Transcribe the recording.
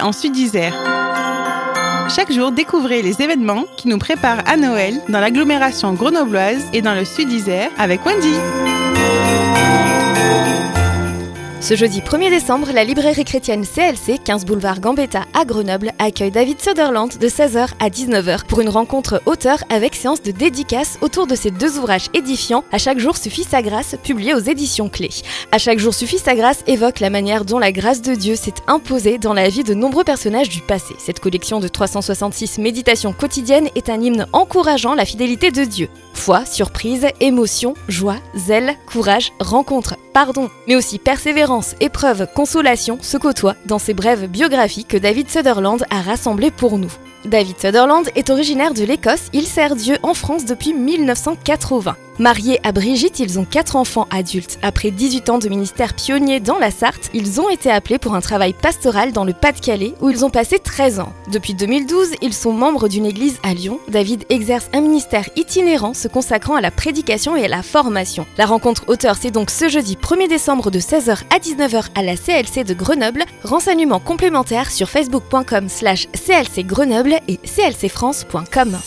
en Sud-Isère. Chaque jour, découvrez les événements qui nous préparent à Noël dans l'agglomération grenobloise et dans le Sud-Isère avec Wendy. Ce jeudi 1er décembre, la librairie chrétienne CLC, 15 boulevard Gambetta à Grenoble, accueille David Sutherland de 16h à 19h pour une rencontre auteur avec séance de dédicace autour de ses deux ouvrages édifiants À chaque jour suffit sa grâce, publié aux éditions Clés. À chaque jour suffit sa grâce évoque la manière dont la grâce de Dieu s'est imposée dans la vie de nombreux personnages du passé. Cette collection de 366 méditations quotidiennes est un hymne encourageant la fidélité de Dieu. Foi, surprise, émotion, joie, zèle, courage, rencontre, pardon, mais aussi persévérance, épreuve, consolation se côtoient dans ces brèves biographies que David Sutherland a rassemblées pour nous. David Sutherland est originaire de l'Écosse, il sert Dieu en France depuis 1980. Mariés à Brigitte, ils ont 4 enfants adultes. Après 18 ans de ministère pionnier dans la Sarthe, ils ont été appelés pour un travail pastoral dans le Pas-de-Calais où ils ont passé 13 ans. Depuis 2012, ils sont membres d'une église à Lyon. David exerce un ministère itinérant se consacrant à la prédication et à la formation. La rencontre auteur, c'est donc ce jeudi 1er décembre de 16h à 19h à la CLC de Grenoble. Renseignements complémentaires sur facebook.com slash clcgrenoble et clcfrance.com.